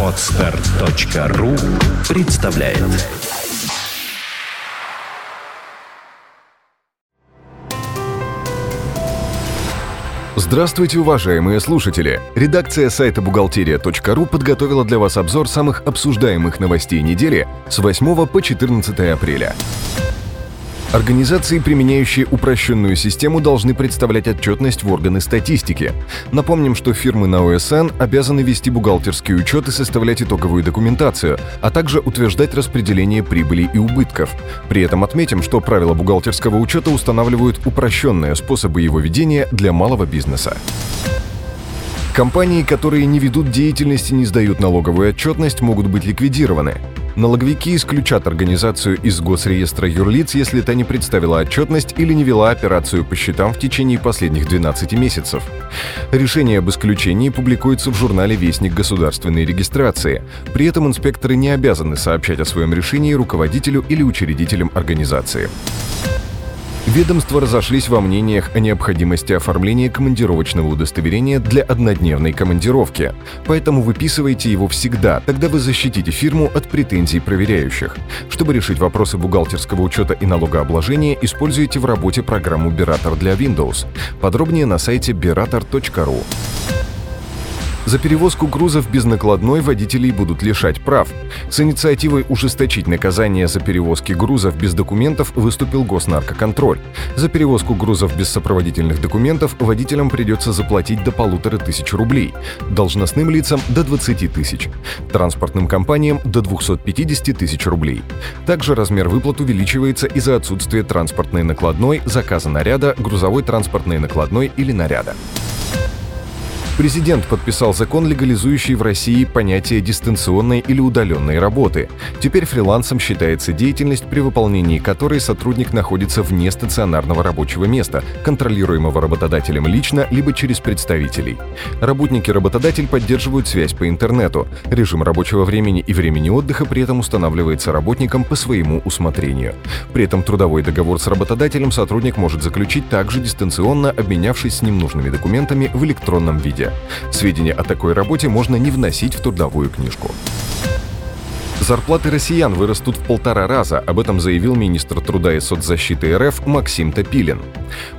Отстар.ру представляет Здравствуйте, уважаемые слушатели! Редакция сайта бухгалтерия.ру подготовила для вас обзор самых обсуждаемых новостей недели с 8 по 14 апреля. Организации, применяющие упрощенную систему, должны представлять отчетность в органы статистики. Напомним, что фирмы на ОСН обязаны вести бухгалтерский учет и составлять итоговую документацию, а также утверждать распределение прибыли и убытков. При этом отметим, что правила бухгалтерского учета устанавливают упрощенные способы его ведения для малого бизнеса. Компании, которые не ведут деятельность и не сдают налоговую отчетность, могут быть ликвидированы. Налоговики исключат организацию из госреестра юрлиц, если та не представила отчетность или не вела операцию по счетам в течение последних 12 месяцев. Решение об исключении публикуется в журнале «Вестник государственной регистрации». При этом инспекторы не обязаны сообщать о своем решении руководителю или учредителям организации. Ведомства разошлись во мнениях о необходимости оформления командировочного удостоверения для однодневной командировки. Поэтому выписывайте его всегда, тогда вы защитите фирму от претензий проверяющих. Чтобы решить вопросы бухгалтерского учета и налогообложения, используйте в работе программу Berator для Windows. Подробнее на сайте berator.ru. За перевозку грузов без накладной водителей будут лишать прав. С инициативой ужесточить наказание за перевозки грузов без документов выступил Госнаркоконтроль. За перевозку грузов без сопроводительных документов водителям придется заплатить до полутора тысяч рублей, должностным лицам – до 20 тысяч, транспортным компаниям – до 250 тысяч рублей. Также размер выплат увеличивается из-за отсутствия транспортной накладной, заказа наряда, грузовой транспортной накладной или наряда. Президент подписал закон, легализующий в России понятие дистанционной или удаленной работы. Теперь фрилансом считается деятельность, при выполнении которой сотрудник находится вне стационарного рабочего места, контролируемого работодателем лично, либо через представителей. Работники-работодатель поддерживают связь по интернету. Режим рабочего времени и времени отдыха при этом устанавливается работником по своему усмотрению. При этом трудовой договор с работодателем сотрудник может заключить также дистанционно, обменявшись с ним нужными документами в электронном виде. Сведения о такой работе можно не вносить в трудовую книжку. Зарплаты россиян вырастут в полтора раза, об этом заявил министр труда и соцзащиты РФ Максим Топилин.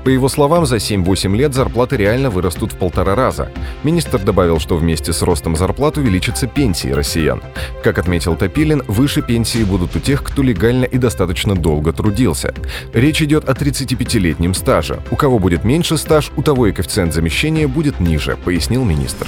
По его словам, за 7-8 лет зарплаты реально вырастут в полтора раза. Министр добавил, что вместе с ростом зарплат увеличатся пенсии россиян. Как отметил Топилин, выше пенсии будут у тех, кто легально и достаточно долго трудился. Речь идет о 35-летнем стаже. У кого будет меньше стаж, у того и коэффициент замещения будет ниже, пояснил министр.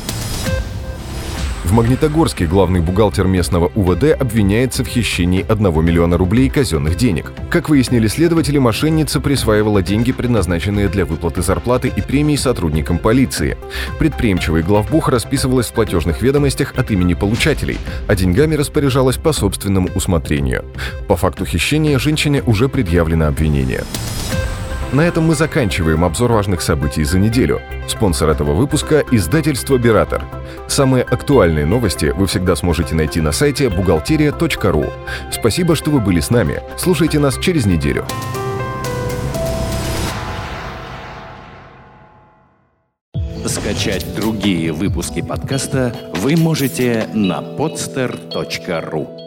В Магнитогорске главный бухгалтер местного УВД обвиняется в хищении 1 миллиона рублей казенных денег. Как выяснили следователи, мошенница присваивала деньги, предназначенные для выплаты зарплаты и премий сотрудникам полиции. Предприимчивый главбух расписывалась в платежных ведомостях от имени получателей, а деньгами распоряжалась по собственному усмотрению. По факту хищения женщине уже предъявлено обвинение. На этом мы заканчиваем обзор важных событий за неделю. Спонсор этого выпуска – издательство «Биратор». Самые актуальные новости вы всегда сможете найти на сайте бухгалтерия.ру. Спасибо, что вы были с нами. Слушайте нас через неделю. Скачать другие выпуски подкаста вы можете на podster.ru